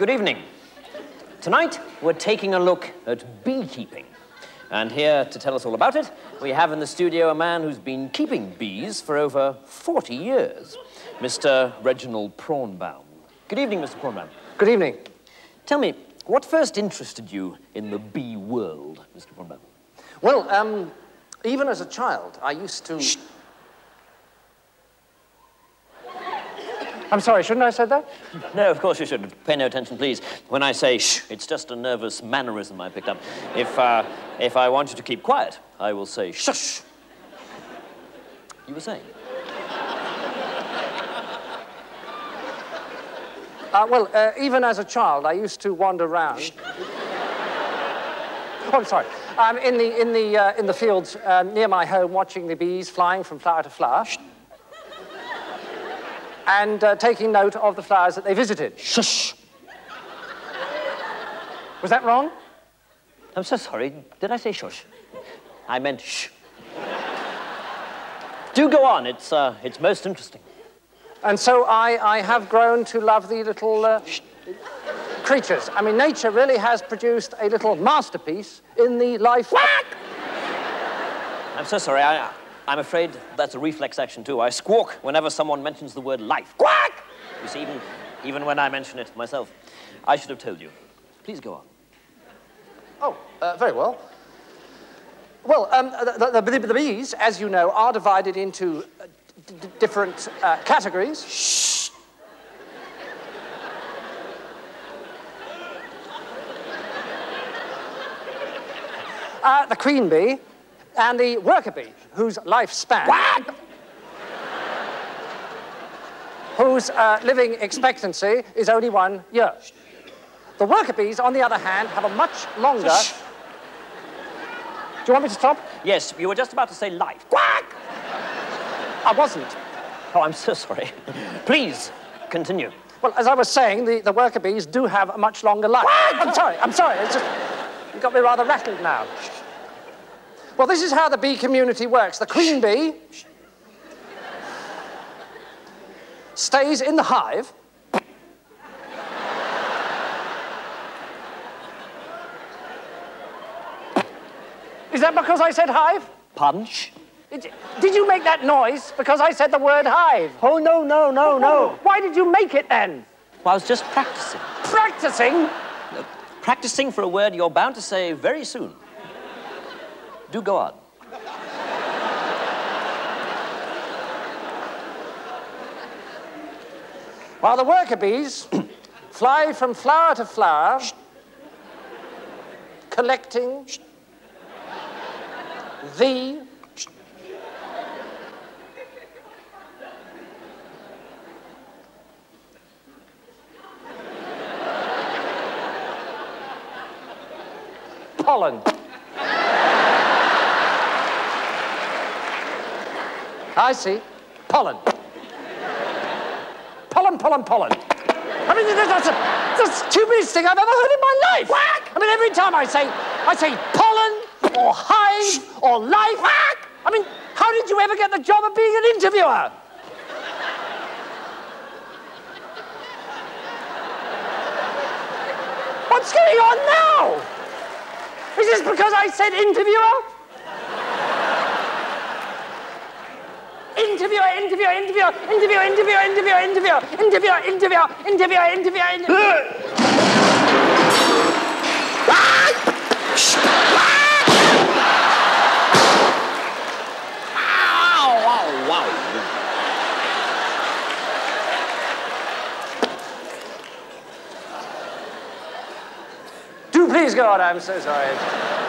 Good evening. Tonight, we're taking a look at beekeeping. And here to tell us all about it, we have in the studio a man who's been keeping bees for over 40 years, Mr. Reginald Prawnbaum. Good evening, Mr. Prawnbaum. Good evening. Tell me, what first interested you in the bee world, Mr. Prawnbaum? Well, um, even as a child, I used to... Shh. I'm sorry, shouldn't I have said that? No, of course you should. Pay no attention, please. When I say shh, it's just a nervous mannerism I picked up. If, uh, if I want you to keep quiet, I will say shush. You were saying? Uh, well, uh, even as a child, I used to wander around. oh, I'm sorry. Um, in the, in the, uh, in the fields um, near my home, watching the bees flying from flower to flower and uh, taking note of the flowers that they visited. Shush! Was that wrong? I'm so sorry. Did I say shush? I meant shh. Do go on. It's, uh, it's most interesting. And so I, I have grown to love the little uh, creatures. I mean, nature really has produced a little masterpiece in the life. I'm so sorry. I, I'm afraid that's a reflex action, too. I squawk whenever someone mentions the word life. Quack! You see, even, even when I mention it myself. I should have told you. Please go on. Oh, uh, very well. Well, um, the, the, the, bees, as you know, are divided into uh, different uh, categories. Shh. Uh, the queen bee and the worker bee whose lifespan... What? whose uh, living expectancy is only one year. The worker bees, on the other hand, have a much longer... Shh. Do you want me to stop? Yes, you were just about to say life. Quack! I wasn't. Oh, I'm so sorry. Please, continue. Well, as I was saying, the, the worker bees do have a much longer life. Quack! I'm sorry, I'm sorry. It's just, you got me rather rattled now. Well, this is how the bee community works. The queen bee stays in the hive. Is that because I said hive? Punch. Did you make that noise because I said the word hive? Oh, no, no, no, no. Why did you make it then? Well, I was just practicing. Practicing? practicing for a word you're bound to say very soon. Do go on. While the worker bees fly from flower to flower, collecting the pollen. I see. Pollen. Pollen, pollen, pollen. I mean, that's, a, that's the stupidest thing I've ever heard in my life. Whack! I mean, every time I say, I say pollen or hive or life. Whack! I mean, how did you ever get the job of being an interviewer? What's going on now? Is this because I said interviewer? Interviewer, interviewer, interviewer, interviewer, interviewer, interviewer, interviewer, interviewer, interviewer, interviewer, interviewer, interviewer. Do please go on, I'm so sorry.